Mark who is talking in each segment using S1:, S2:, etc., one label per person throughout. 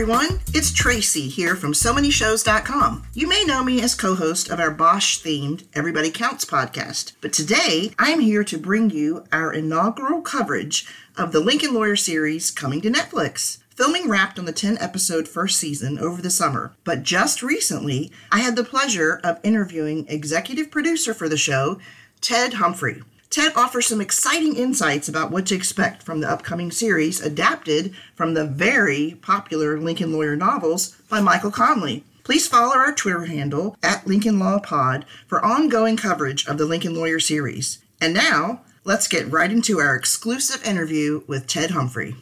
S1: Everyone. It's Tracy here from SoManyShows.com. You may know me as co host of our Bosch themed Everybody Counts podcast, but today I am here to bring you our inaugural coverage of the Lincoln Lawyer series coming to Netflix. Filming wrapped on the 10 episode first season over the summer, but just recently I had the pleasure of interviewing executive producer for the show, Ted Humphrey. Ted offers some exciting insights about what to expect from the upcoming series adapted from the very popular Lincoln Lawyer novels by Michael Connelly. Please follow our Twitter handle at Lincoln Law Pod for ongoing coverage of the Lincoln Lawyer series. And now, let's get right into our exclusive interview with Ted Humphrey.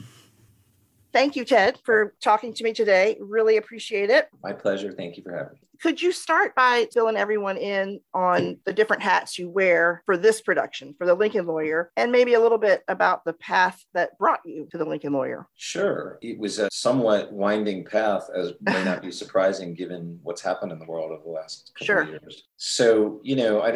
S1: Thank you, Ted, for talking to me today. Really appreciate it.
S2: My pleasure. Thank you for having me.
S1: Could you start by filling everyone in on the different hats you wear for this production, for the Lincoln Lawyer, and maybe a little bit about the path that brought you to the Lincoln Lawyer?
S2: Sure. It was a somewhat winding path, as may not be surprising given what's happened in the world over the last couple sure. of years. So, you know, I,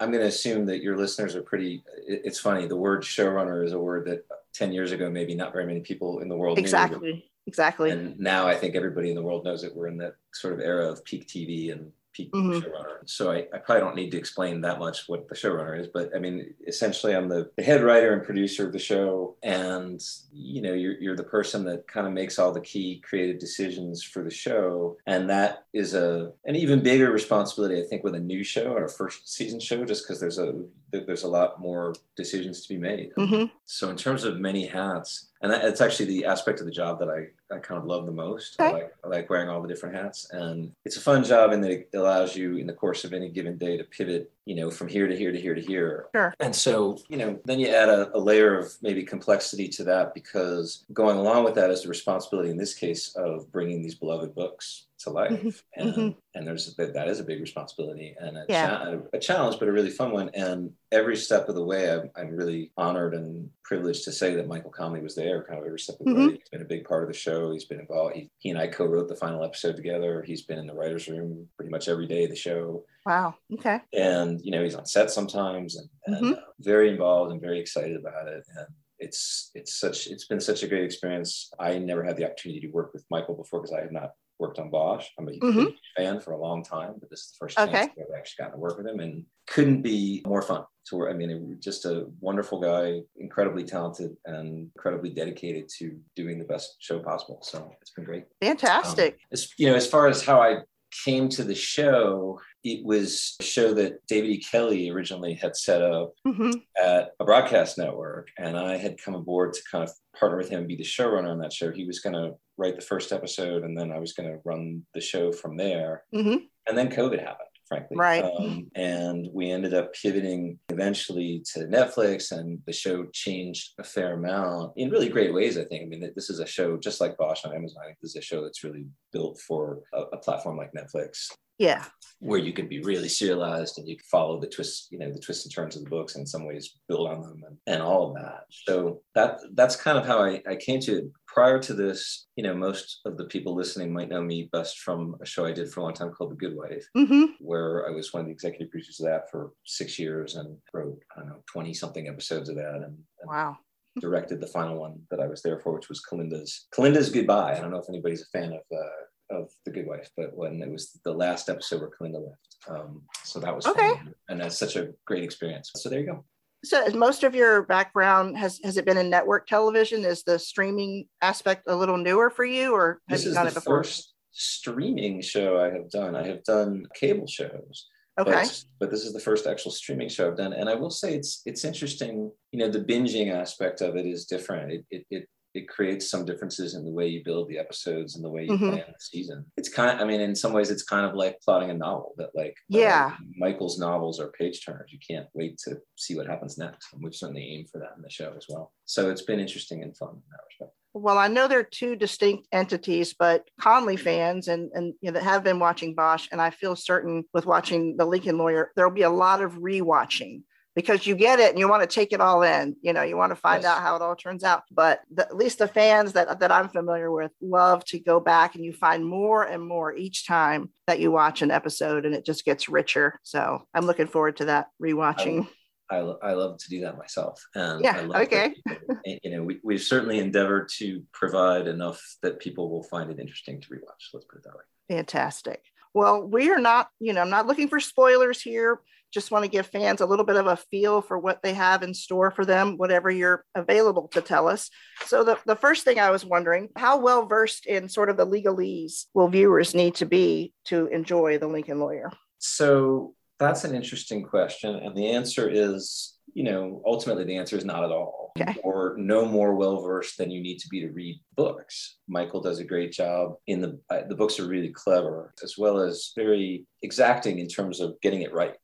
S2: i'm going to assume that your listeners are pretty. It's funny. The word showrunner is a word that 10 years ago, maybe not very many people in the world knew.
S1: exactly. Exactly.
S2: And now I think everybody in the world knows that we're in that sort of era of peak TV and peak mm-hmm. showrunner. So I, I, probably don't need to explain that much what the showrunner is, but I mean, essentially, I'm the, the head writer and producer of the show, and you know, you're you're the person that kind of makes all the key creative decisions for the show, and that is a an even bigger responsibility, I think, with a new show or a first season show, just because there's a there's a lot more decisions to be made. Mm-hmm. So in terms of many hats, and it's actually the aspect of the job that I, I kind of love the most. Okay. I, like, I like wearing all the different hats, and it's a fun job in that it allows you, in the course of any given day, to pivot, you know, from here to here to here to here.
S1: Sure.
S2: And so, you know, then you add a, a layer of maybe complexity to that because going along with that is the responsibility, in this case, of bringing these beloved books to life mm-hmm. and mm-hmm. and there's that is a big responsibility and a, yeah. cha- a, challenge but a really fun one and every step of the way I'm, I'm, really honored and privileged to say that michael Connelly was there kind of every step of the mm-hmm. way he's been a big part of the show he's been involved he, he and i co-wrote the final episode together he's been in the writers room pretty much every day of the show
S1: wow okay
S2: and you know he's on set sometimes and, and mm-hmm. uh, very involved and very excited about it and it's it's such it's been such a great experience. I never had the opportunity to work with Michael before because I have not worked on Bosch. I'm a mm-hmm. fan for a long time, but this is the first okay. chance I've actually gotten to work with him, and couldn't be more fun. So I mean, just a wonderful guy, incredibly talented, and incredibly dedicated to doing the best show possible. So it's been great.
S1: Fantastic. Um,
S2: as, you know, as far as how I came to the show, it was a show that David E. Kelley originally had set up mm-hmm. at a broadcast network. And I had come aboard to kind of partner with him and be the showrunner on that show. He was going to write the first episode and then I was going to run the show from there. Mm-hmm. And then COVID happened frankly.
S1: Right.
S2: Um, and we ended up pivoting eventually to Netflix, and the show changed a fair amount in really great ways, I think. I mean, this is a show just like Bosch on Amazon. I think this is a show that's really built for a, a platform like Netflix.
S1: Yeah.
S2: Where you can be really serialized and you can follow the twists, you know, the twists and turns of the books and in some ways build on them and, and all of that. So that that's kind of how I, I came to it prior to this, you know, most of the people listening might know me best from a show I did for a long time called The Good Wife, mm-hmm. where I was one of the executive producers of that for six years and wrote, I don't know, 20 something episodes of that. And, and
S1: wow.
S2: directed the final one that I was there for, which was Kalinda's Kalinda's Goodbye. I don't know if anybody's a fan of uh, of The Good Wife, but when it was the last episode where Kalinda left. Um, so that was
S1: okay.
S2: Fun. And that's such a great experience. So there you go.
S1: So most of your background has has it been in network television? Is the streaming aspect a little newer for you, or
S2: have this you done it before? First streaming show I have done. I have done cable shows.
S1: Okay.
S2: But, but, this is the first actual streaming show I've done, and I will say it's it's interesting. You know, the binging aspect of it is different. It it, it it creates some differences in the way you build the episodes and the way you mm-hmm. plan the season. It's kind of, I mean, in some ways, it's kind of like plotting a novel that, like,
S1: yeah, uh,
S2: Michael's novels are page turners. You can't wait to see what happens next. And we've certainly aimed for that in the show as well. So it's been interesting and fun in that respect.
S1: Well, I know they're two distinct entities, but Connelly fans and, and you know, that have been watching Bosch, and I feel certain with watching The Lincoln Lawyer, there'll be a lot of rewatching because you get it and you want to take it all in. You know, you want to find yes. out how it all turns out. But the, at least the fans that, that I'm familiar with love to go back and you find more and more each time that you watch an episode and it just gets richer. So I'm looking forward to that rewatching.
S2: I, I love to do that myself. And
S1: yeah, okay.
S2: That, you know, we, we've certainly endeavored to provide enough that people will find it interesting to rewatch. Let's put it that way.
S1: Fantastic. Well, we are not, you know, I'm not looking for spoilers here. Just want to give fans a little bit of a feel for what they have in store for them, whatever you're available to tell us. So, the, the first thing I was wondering how well versed in sort of the legalese will viewers need to be to enjoy The Lincoln Lawyer?
S2: So, that's an interesting question. And the answer is, you know, ultimately the answer is not at all. Okay. Or no more well versed than you need to be to read books. Michael does a great job in the uh, the books are really clever as well as very exacting in terms of getting it right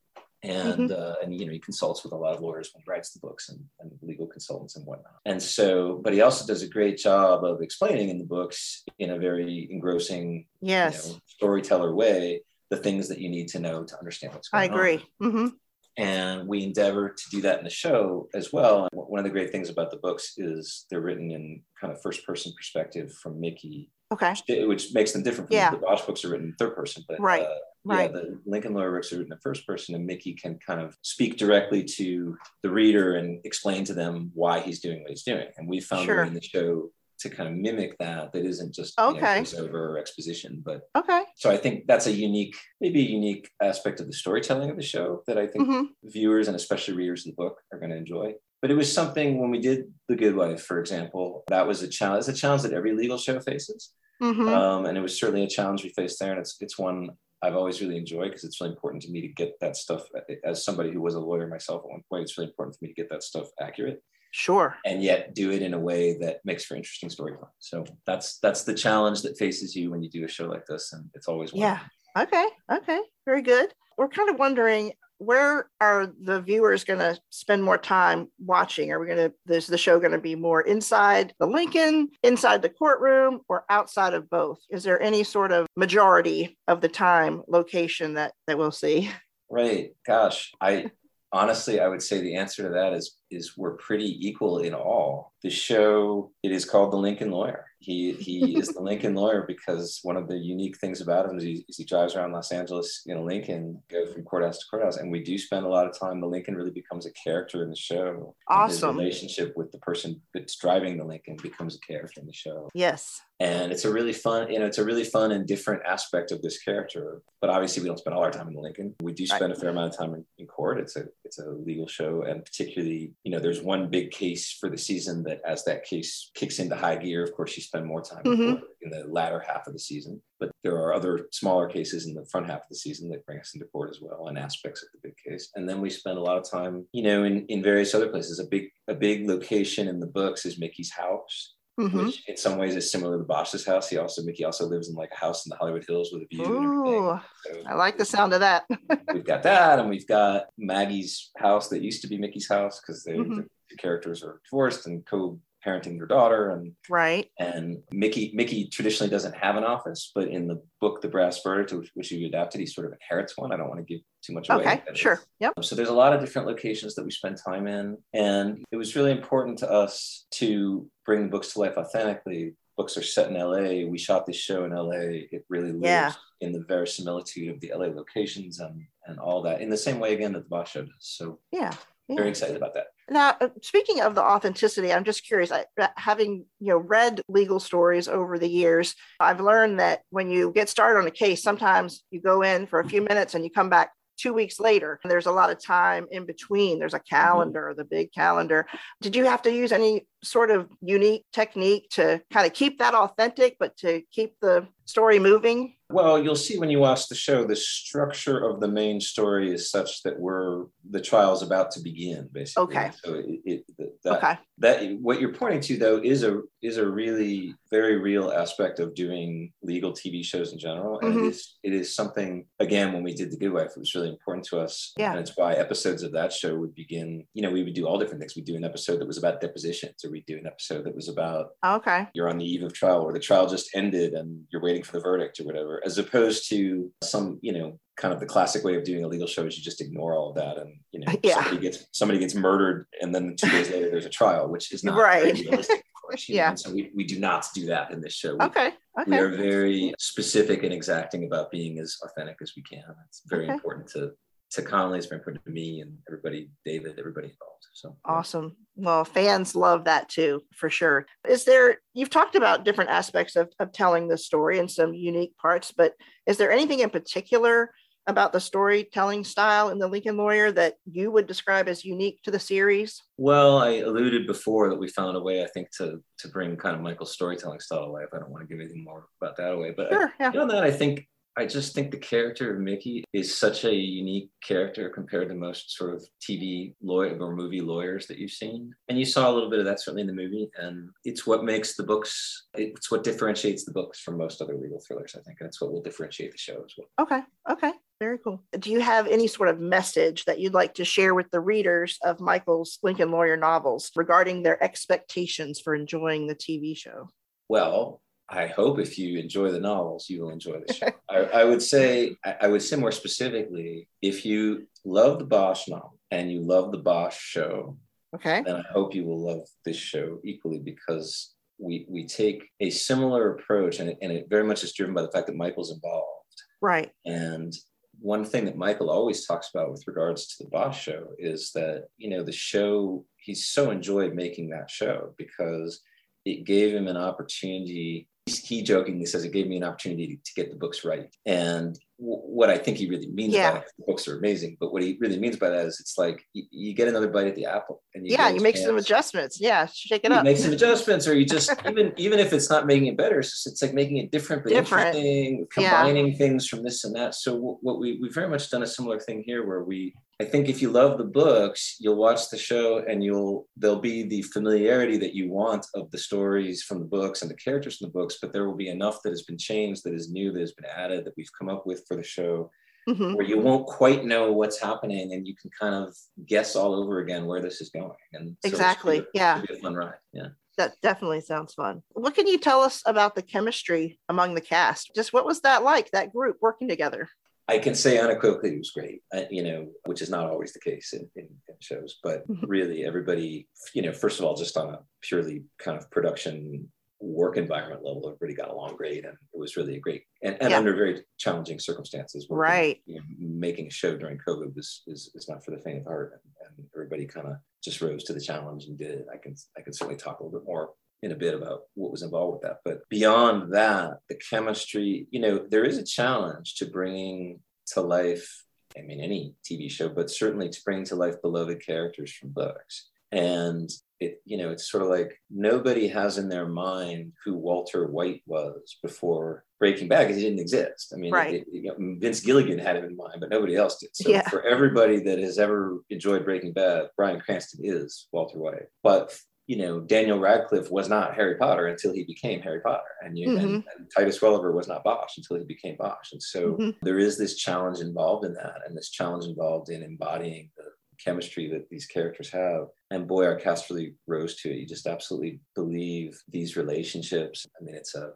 S2: and mm-hmm. uh, and you know he consults with a lot of lawyers when he writes the books and, and, legal consultants and whatnot and so but he also does a great job of explaining in the books in a very engrossing
S1: yes
S2: you know, storyteller way the things that you need to know to understand what's going
S1: on i agree
S2: on. Mm-hmm. And we endeavor to do that in the show as well. And one of the great things about the books is they're written in kind of first person perspective from Mickey.
S1: Okay.
S2: Which makes them different from yeah. the Bosch books are written in third person. But
S1: right. Uh, Right.
S2: Yeah, the Lincoln Lawyer written in first person, and Mickey can kind of speak directly to the reader and explain to them why he's doing what he's doing. And we found sure. in the show to kind of mimic that that isn't just
S1: okay.
S2: you know, over exposition but
S1: okay
S2: so i think that's a unique maybe a unique aspect of the storytelling of the show that i think mm-hmm. viewers and especially readers of the book are going to enjoy but it was something when we did the good wife for example that was a challenge it's a challenge that every legal show faces mm-hmm. um, and it was certainly a challenge we faced there and it's it's one I've always really enjoyed because it's really important to me to get that stuff as somebody who was a lawyer myself at one point. It's really important for me to get that stuff accurate.
S1: Sure.
S2: And yet do it in a way that makes for interesting storytelling. So that's that's the challenge that faces you when you do a show like this, and it's always
S1: yeah. Okay. Okay. Very good. We're kind of wondering where are the viewers going to spend more time watching? Are we going to, is the show going to be more inside the Lincoln, inside the courtroom, or outside of both? Is there any sort of majority of the time location that, that we'll see?
S2: Right. Gosh, I honestly, I would say the answer to that is is we're pretty equal in all. The show it is called The Lincoln Lawyer. He he is the Lincoln Lawyer because one of the unique things about him is he, is he drives around Los Angeles in a Lincoln, go from courthouse to courthouse, and we do spend a lot of time. The Lincoln really becomes a character in the show.
S1: Awesome.
S2: His relationship with the person that's driving the Lincoln becomes a character in the show.
S1: Yes.
S2: And it's a really fun, you know, it's a really fun and different aspect of this character. But obviously, we don't spend all our time in the Lincoln. We do spend right. a fair amount of time in, in court. It's a it's a legal show, and particularly you know, there's one big case for the season that as that case kicks into high gear, of course, you spend more time mm-hmm. in the latter half of the season. But there are other smaller cases in the front half of the season that bring us into court as well, and aspects of the big case. And then we spend a lot of time, you know, in, in various other places. A big a big location in the books is Mickey's house. Mm-hmm. Which in some ways is similar to Bosch's house. He also Mickey also lives in like a house in the Hollywood Hills with a view.
S1: Ooh, so I like the sound of that.
S2: we've got that, and we've got Maggie's house that used to be Mickey's house because mm-hmm. the, the characters are divorced and co parenting their daughter and
S1: right
S2: and mickey mickey traditionally doesn't have an office but in the book the brass verdict which, which you adapted he sort of inherits one i don't want to give too much away
S1: okay sure
S2: is.
S1: yep
S2: so there's a lot of different locations that we spend time in and it was really important to us to bring the books to life authentically books are set in LA. We shot this show in LA. It really lives yeah. in the verisimilitude of the LA locations and and all that in the same way again that the Bosch show does. So
S1: yeah, yeah.
S2: very excited about that.
S1: Now, uh, speaking of the authenticity, I'm just curious. I, uh, having you know read legal stories over the years, I've learned that when you get started on a case, sometimes you go in for a few minutes and you come back two weeks later. There's a lot of time in between. There's a mm-hmm. calendar, the big calendar. Did you have to use any sort of unique technique to kind of keep that authentic, but to keep the story moving?
S2: Well, you'll see when you watch the show, the structure of the main story is such that we're the trial is about to begin, basically.
S1: Okay.
S2: So it, it that, okay. that what you're pointing to though is a is a really very real aspect of doing legal TV shows in general, and mm-hmm. it is it is something again when we did the Good Wife, it was really important to us.
S1: Yeah.
S2: And it's why episodes of that show would begin. You know, we would do all different things. We'd do an episode that was about depositions, or we do an episode that was about oh,
S1: okay,
S2: you're on the eve of trial, or the trial just ended and you're waiting for the verdict or whatever, as opposed to some, you know, kind of the classic way of doing a legal show is you just ignore all of that and you know
S1: yeah.
S2: somebody gets somebody gets murdered and then two days later there's a trial which is not
S1: right
S2: realistic of course
S1: yeah
S2: so we, we do not do that in this show we,
S1: okay. okay
S2: we are very specific and exacting about being as authentic as we can it's very okay. important to to Connelly, it's been important to me and everybody, David, everybody involved. So
S1: awesome. Well, fans love that too, for sure. Is there, you've talked about different aspects of, of telling the story and some unique parts, but is there anything in particular about the storytelling style in the Lincoln Lawyer that you would describe as unique to the series?
S2: Well, I alluded before that we found a way, I think, to to bring kind of Michael's storytelling style. If I don't want to give anything more about that away, but
S1: sure,
S2: yeah. beyond that, I think I just think the character of Mickey is such a unique character compared to most sort of TV lawyer or movie lawyers that you've seen. And you saw a little bit of that certainly in the movie. And it's what makes the books, it's what differentiates the books from most other legal thrillers, I think. And it's what will differentiate the show as well.
S1: Okay. Okay. Very cool. Do you have any sort of message that you'd like to share with the readers of Michael's Lincoln Lawyer novels regarding their expectations for enjoying the TV show?
S2: Well, I hope if you enjoy the novels, you will enjoy the show. I, I, would say, I would say more specifically, if you love the Bosch novel and you love the Bosch show,
S1: okay,
S2: then I hope you will love this show equally because we we take a similar approach, and it, and it very much is driven by the fact that Michael's involved,
S1: right?
S2: And one thing that Michael always talks about with regards to the Bosch show is that you know the show he's so enjoyed making that show because it gave him an opportunity he jokingly says it gave me an opportunity to get the books right. And w- what I think he really means yeah. by that, the books are amazing, but what he really means by that is it's like you, you get another bite at the apple.
S1: And you yeah, you make some adjustments. Yeah, shake it
S2: you
S1: up.
S2: Make some adjustments, or you just even even if it's not making it better, it's, just, it's like making it different, but different. interesting, combining yeah. things from this and that. So w- what we we've very much done a similar thing here, where we I think if you love the books, you'll watch the show and you'll there'll be the familiarity that you want of the stories from the books and the characters from the books, but there will be enough that has been changed, that is new, that has been added, that we've come up with for the show, mm-hmm. where you won't quite know what's happening and you can kind of guess all over again where this is going. And
S1: so exactly, a, yeah,
S2: fun ride. Yeah.
S1: That definitely sounds fun. What can you tell us about the chemistry among the cast? Just what was that like, that group working together?
S2: I can say unequivocally it was great, uh, you know, which is not always the case in, in, in shows, but mm-hmm. really everybody, you know, first of all, just on a purely kind of production work environment level, everybody got along great, and it was really a great and, and yeah. under very challenging circumstances.
S1: Right.
S2: You know, making a show during COVID was is, is not for the faint of heart, and, and everybody kind of just rose to the challenge and did it. I can I can certainly talk a little bit more in a bit about what was involved with that. But beyond that, the chemistry, you know, there is a challenge to bringing to life, I mean, any TV show, but certainly to bring to life beloved characters from books. And it, you know, it's sort of like nobody has in their mind who Walter White was before Breaking Bad because he didn't exist. I mean,
S1: right.
S2: it, you know, Vince Gilligan had him in mind, but nobody else did. So
S1: yeah.
S2: for everybody that has ever enjoyed Breaking Bad, Bryan Cranston is Walter White. But you know, Daniel Radcliffe was not Harry Potter until he became Harry Potter, and, you, mm-hmm. and, and, Titus Welliver was not Bosch until he became Bosch. And so mm-hmm. there is this challenge involved in that, and this challenge involved in embodying the chemistry that these characters have. And boy, our cast really rose to it. You just absolutely believe these relationships. I mean, it's a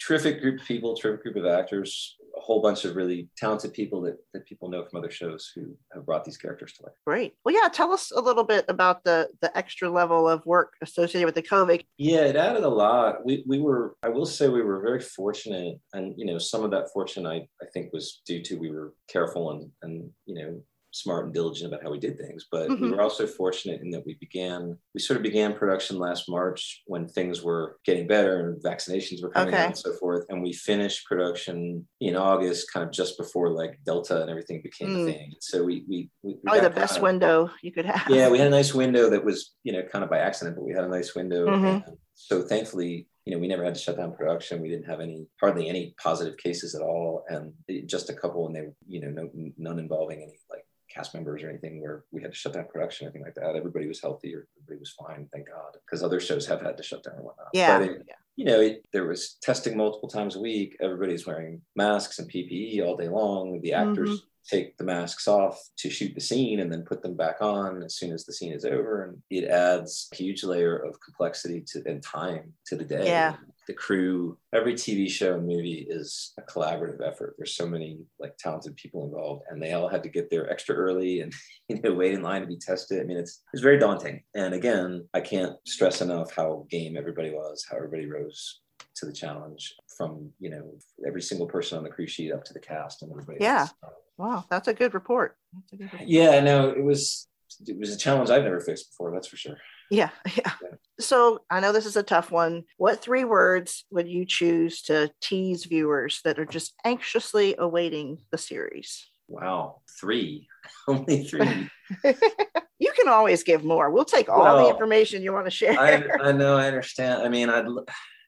S2: terrific group of people, terrific group of actors, a whole bunch of really talented people that, that people know from other shows who have brought these characters to life.
S1: Great. Well, yeah, tell us a little bit about the the extra level of work associated with the COVID.
S2: Yeah, it added a lot. We, we were, I will say, we were very fortunate, and you know, some of that fortune I, I think was due to we were careful and and you know smart and diligent about how we did things. But mm-hmm. we were also fortunate in that we began, we sort of began production last March when things were getting better and vaccinations were coming okay. out and so forth. And we finished production in August, kind of just before like Delta and everything became mm. a thing. So we, we, we
S1: probably the best of, window you could have.
S2: Yeah, we had a nice window that was, you know, kind of by accident, but we had a nice window. Mm-hmm. so thankfully, you know, we never had to shut down production. We didn't have any, hardly any positive cases at all, and just a couple, and they, you know, no, none involving any like cast members or anything where we had to shut down production, anything like that. Everybody was healthy or everybody was fine, thank God, because other shows have had to shut down and whatnot.
S1: Yeah.
S2: It,
S1: yeah.
S2: You know, it, there was testing multiple times a week. Everybody's wearing masks and PPE all day long. The actors mm-hmm. take the masks off to shoot the scene and then put them back on as soon as the scene is over. And it adds a huge layer of complexity to and time to the day.
S1: Yeah
S2: the crew every tv show and movie is a collaborative effort there's so many like talented people involved and they all had to get there extra early and you know wait in line to be tested i mean it's it's very daunting and again i can't stress enough how game everybody was how everybody rose to the challenge from you know every single person on the crew sheet up to the cast and everybody.
S1: Yeah.
S2: else.
S1: Wow, that's a good report. That's a good report.
S2: Yeah, no, it was it was a challenge I've never faced before. That's for sure.
S1: Yeah, yeah. So I know this is a tough one. What three words would you choose to tease viewers that are just anxiously awaiting the series?
S2: Wow, three, only three.
S1: you can always give more. We'll take all the information you want to share.
S2: I, I know, I understand. I mean, I'd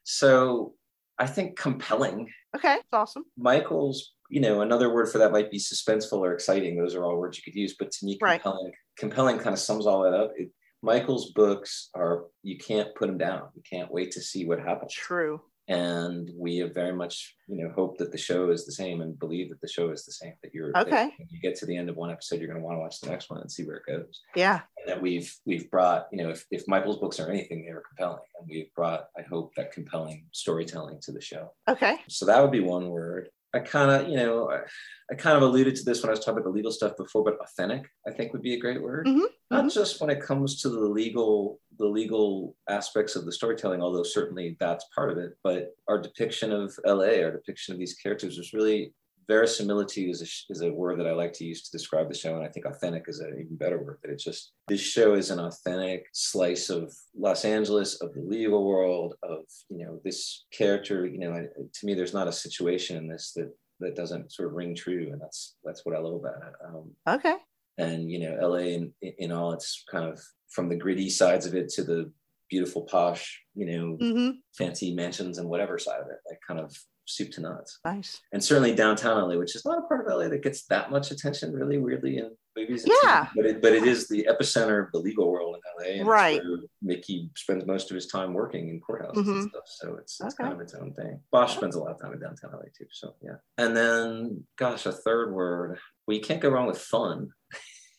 S2: so I think compelling.
S1: okay, it's awesome.
S2: Michael's, you know, another word for that might be suspenseful or exciting. Those are all words you could use, but to me,
S1: Right.
S2: compelling, compelling kind of sums all that up. It, Michael's books are you can't put them down. You can't wait to see what happens.
S1: True.
S2: And we have very much, you know, hope that the show is the same and believe that the show is the same. That you're that
S1: Okay.
S2: when you get to the end of one episode, you're going to want to watch the next one and see where it goes
S1: Yeah.
S2: and that we've we've brought you know if, if michael's books are anything they were compelling and we've brought i hope that compelling storytelling to the show
S1: Okay.
S2: so that would be one word i kind of you know I, I kind of alluded to this when i was talking about the legal stuff before but authentic i think would be a great word
S1: Mhm,
S2: not
S1: mhm.
S2: just when it comes to the legal the legal aspects of the storytelling although certainly that's part of it but our depiction of la our depiction of these characters was really verisimilitude is a, is a word that I like to use to describe the show, and I think authentic is an even better word. That it's just this show is an authentic slice of Los Angeles, of the legal world, of you know this character. You know, to me, there's not a situation in this that that doesn't sort of ring true, and that's that's what I love about it. Um,
S1: Okay.
S2: and you know, LA in in all its kind of from the gritty sides of it to the beautiful posh, you know,
S1: hmm
S2: fancy mansions and whatever side of it, like kind of soup to nuts
S1: Nice.
S2: and certainly downtown LA, which is not a part of LA that gets that much attention, really, weirdly in movies. and
S1: Yeah.
S2: TV, but it, but it is the epicenter of the legal world in LA,
S1: Right.
S2: Mickey spends most of his time working in courthouses
S1: Mhm.
S2: and stuff. So it's, it's
S1: Okay.
S2: kind of its own thing. Bosch spends a lot of time in downtown LA too. So yeah. And then, gosh, a third word. Well, you can't go wrong with fun.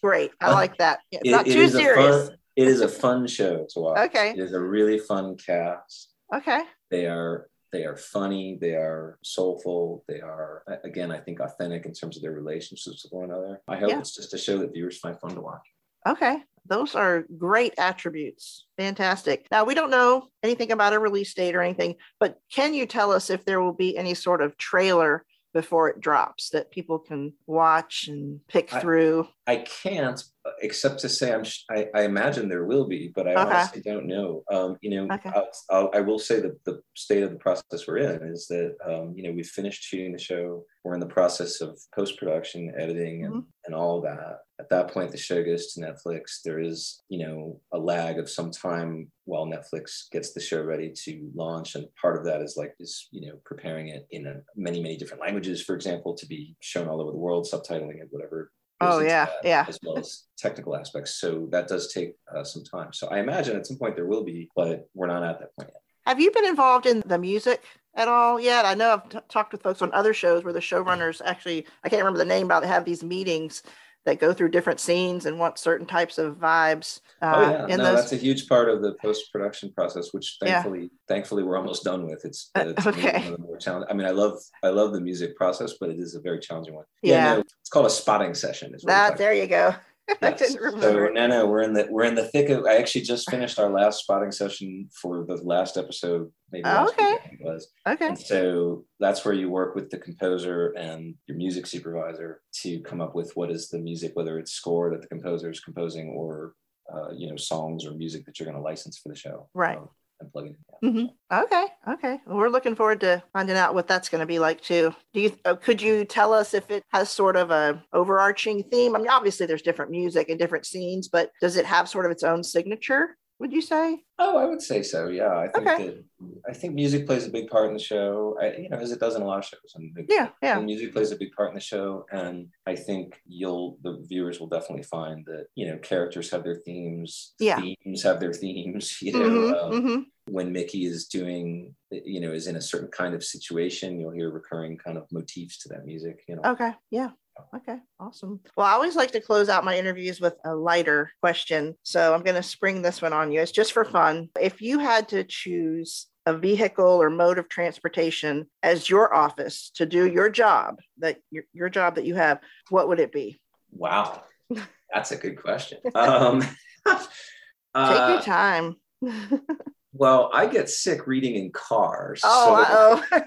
S1: Great. I like that. It's
S2: It-
S1: not
S2: it
S1: too serious.
S2: fun- it is a fun show to watch.
S1: Okay.
S2: It is a really fun cast.
S1: Okay.
S2: they are they are funny they are soulful they are again i think authentic in terms of their relationships with one another i hope
S1: Yeah.
S2: it's just a show that viewers find fun to watch
S1: Okay. Those are great attributes. Fantastic. Now, we don't know anything about a release date or anything, but can you tell us if there will be any sort of trailer before it drops that people can watch and pick
S2: I-
S1: through?
S2: I can't except to say i'm I, I imagine there will be but i
S1: Okay.
S2: honestly don't know. Um you know
S1: Okay.
S2: I'll, I'll, i will say that the state of the process we're in is that um you know we've finished shooting the show. We're in the process of post-production editing and, and all that. At that point the show goes to netflix. There is you know a lag of some time while netflix gets the show ready to launch and part of that is like is you know preparing it in a, many many different languages for example to be shown all over the world subtitling it whatever
S1: Oh, yeah,
S2: that,
S1: yeah.
S2: as well as technical aspects so that does take uh, some time so i imagine at some point there will be but we're not at that point yet
S1: Have you been involved in the music at all yet? I know I've t- talked with folks on other shows where the showrunners actually, I can't remember the name, but they have these meetings that go through different scenes and want certain types of vibes. Uh,
S2: oh yeah no
S1: those.
S2: that's a huge part of the post-production process which
S1: Yeah.
S2: thankfully thankfully we're almost done with it's
S1: Uh,
S2: uh,
S1: okay.
S2: one of the more challenging i mean i love i love the music process but it is a very challenging one
S1: Yeah.
S2: no, it's called a spotting session is what
S1: that, there you go. I
S2: Yes.
S1: didn't remember.
S2: So no, no, we're in the we're in the thick of. I actually just finished our last spotting session for the last episode, maybe last
S1: Okay.
S2: week, I think it was.
S1: okay.
S2: And so that's where you work with the composer and your music supervisor to come up with what is the music, whether it's score that the composer is composing or uh, you know songs or music that you're going to license for the show.
S1: Right.
S2: um, and it in.
S1: Mhm. Okay. Okay. Well, we're looking forward to finding out what that's going to be like too. Do you? Uh, could you tell us if it has sort of a overarching theme? I mean, obviously there's different music and different scenes, but does it have sort of its own signature? Would you say?
S2: Oh, I would say so. Yeah, I think
S1: Okay.
S2: that I think music plays a big part in the show. I, you know, as it does in a lot of shows. And the-
S1: Yeah. Yeah.
S2: music plays a big part in the show, and I think you'll the viewers will definitely find that you know characters have their themes,
S1: Yeah.
S2: themes have their themes. You know,
S1: Mhm,
S2: um,
S1: mhm.
S2: when Mickey is doing, you know, is in a certain kind of situation, you'll hear recurring kind of motifs to that music. You know,
S1: Okay. Yeah. Okay. Awesome. Well, I always like to close out my interviews with a lighter question. So I'm going to spring this one on you. It's just for fun. If you had to choose a vehicle or mode of transportation as your office to do your job, that your, your job that you have, what would it be?
S2: wow, that's a good question. Um,
S1: Take
S2: uh,
S1: your time.
S2: Well, I get sick reading in cars.
S1: Oh,
S2: so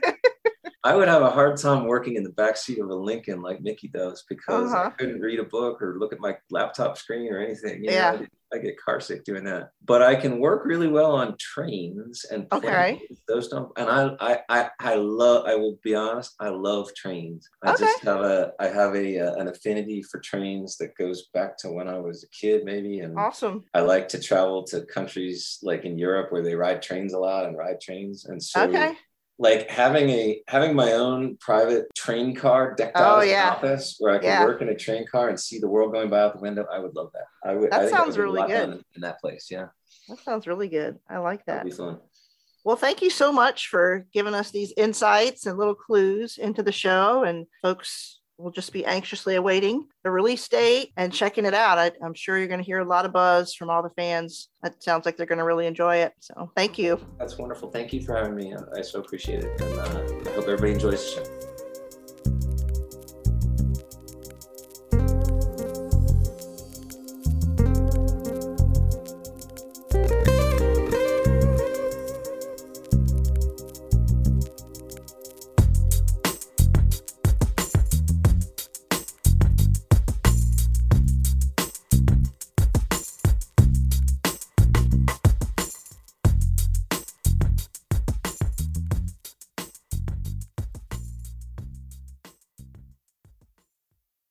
S2: I would have a hard time working in the back seat of a Lincoln like Mickey does because
S1: Uh-huh.
S2: I couldn't read a book or look at my laptop screen or anything. You know,
S1: Yeah.
S2: I, I get car sick doing that. But I can work really well on trains and
S1: Okay.
S2: Those don't. And I, I, I, I love. I will be honest. I love trains. I
S1: Okay.
S2: just have a. I have a uh, an affinity for trains that goes back to when I was a kid, maybe. And
S1: awesome.
S2: I like to travel to countries like in Europe where they ride trains a lot and ride trains. And so
S1: Okay.
S2: Like having a having my own private train car decked oh, out
S1: Oh,
S2: as
S1: yeah.
S2: an office where I can
S1: Yeah.
S2: work in a train car and see the world going by out the window. I would love that. I would.
S1: That
S2: I
S1: sounds
S2: would
S1: really good.
S2: done In that place, yeah,
S1: That sounds really good. I like that.
S2: that'd be fun.
S1: Well, thank you so much for giving us these insights and little clues into the show. And folks will just be anxiously awaiting the release date and checking it out. I, I'm sure you're going to hear a lot of buzz from all the fans. It sounds like they're going to really enjoy it. So thank you.
S2: That's wonderful. Thank you for having me. I, I so appreciate it, and uh, I hope everybody enjoys the show.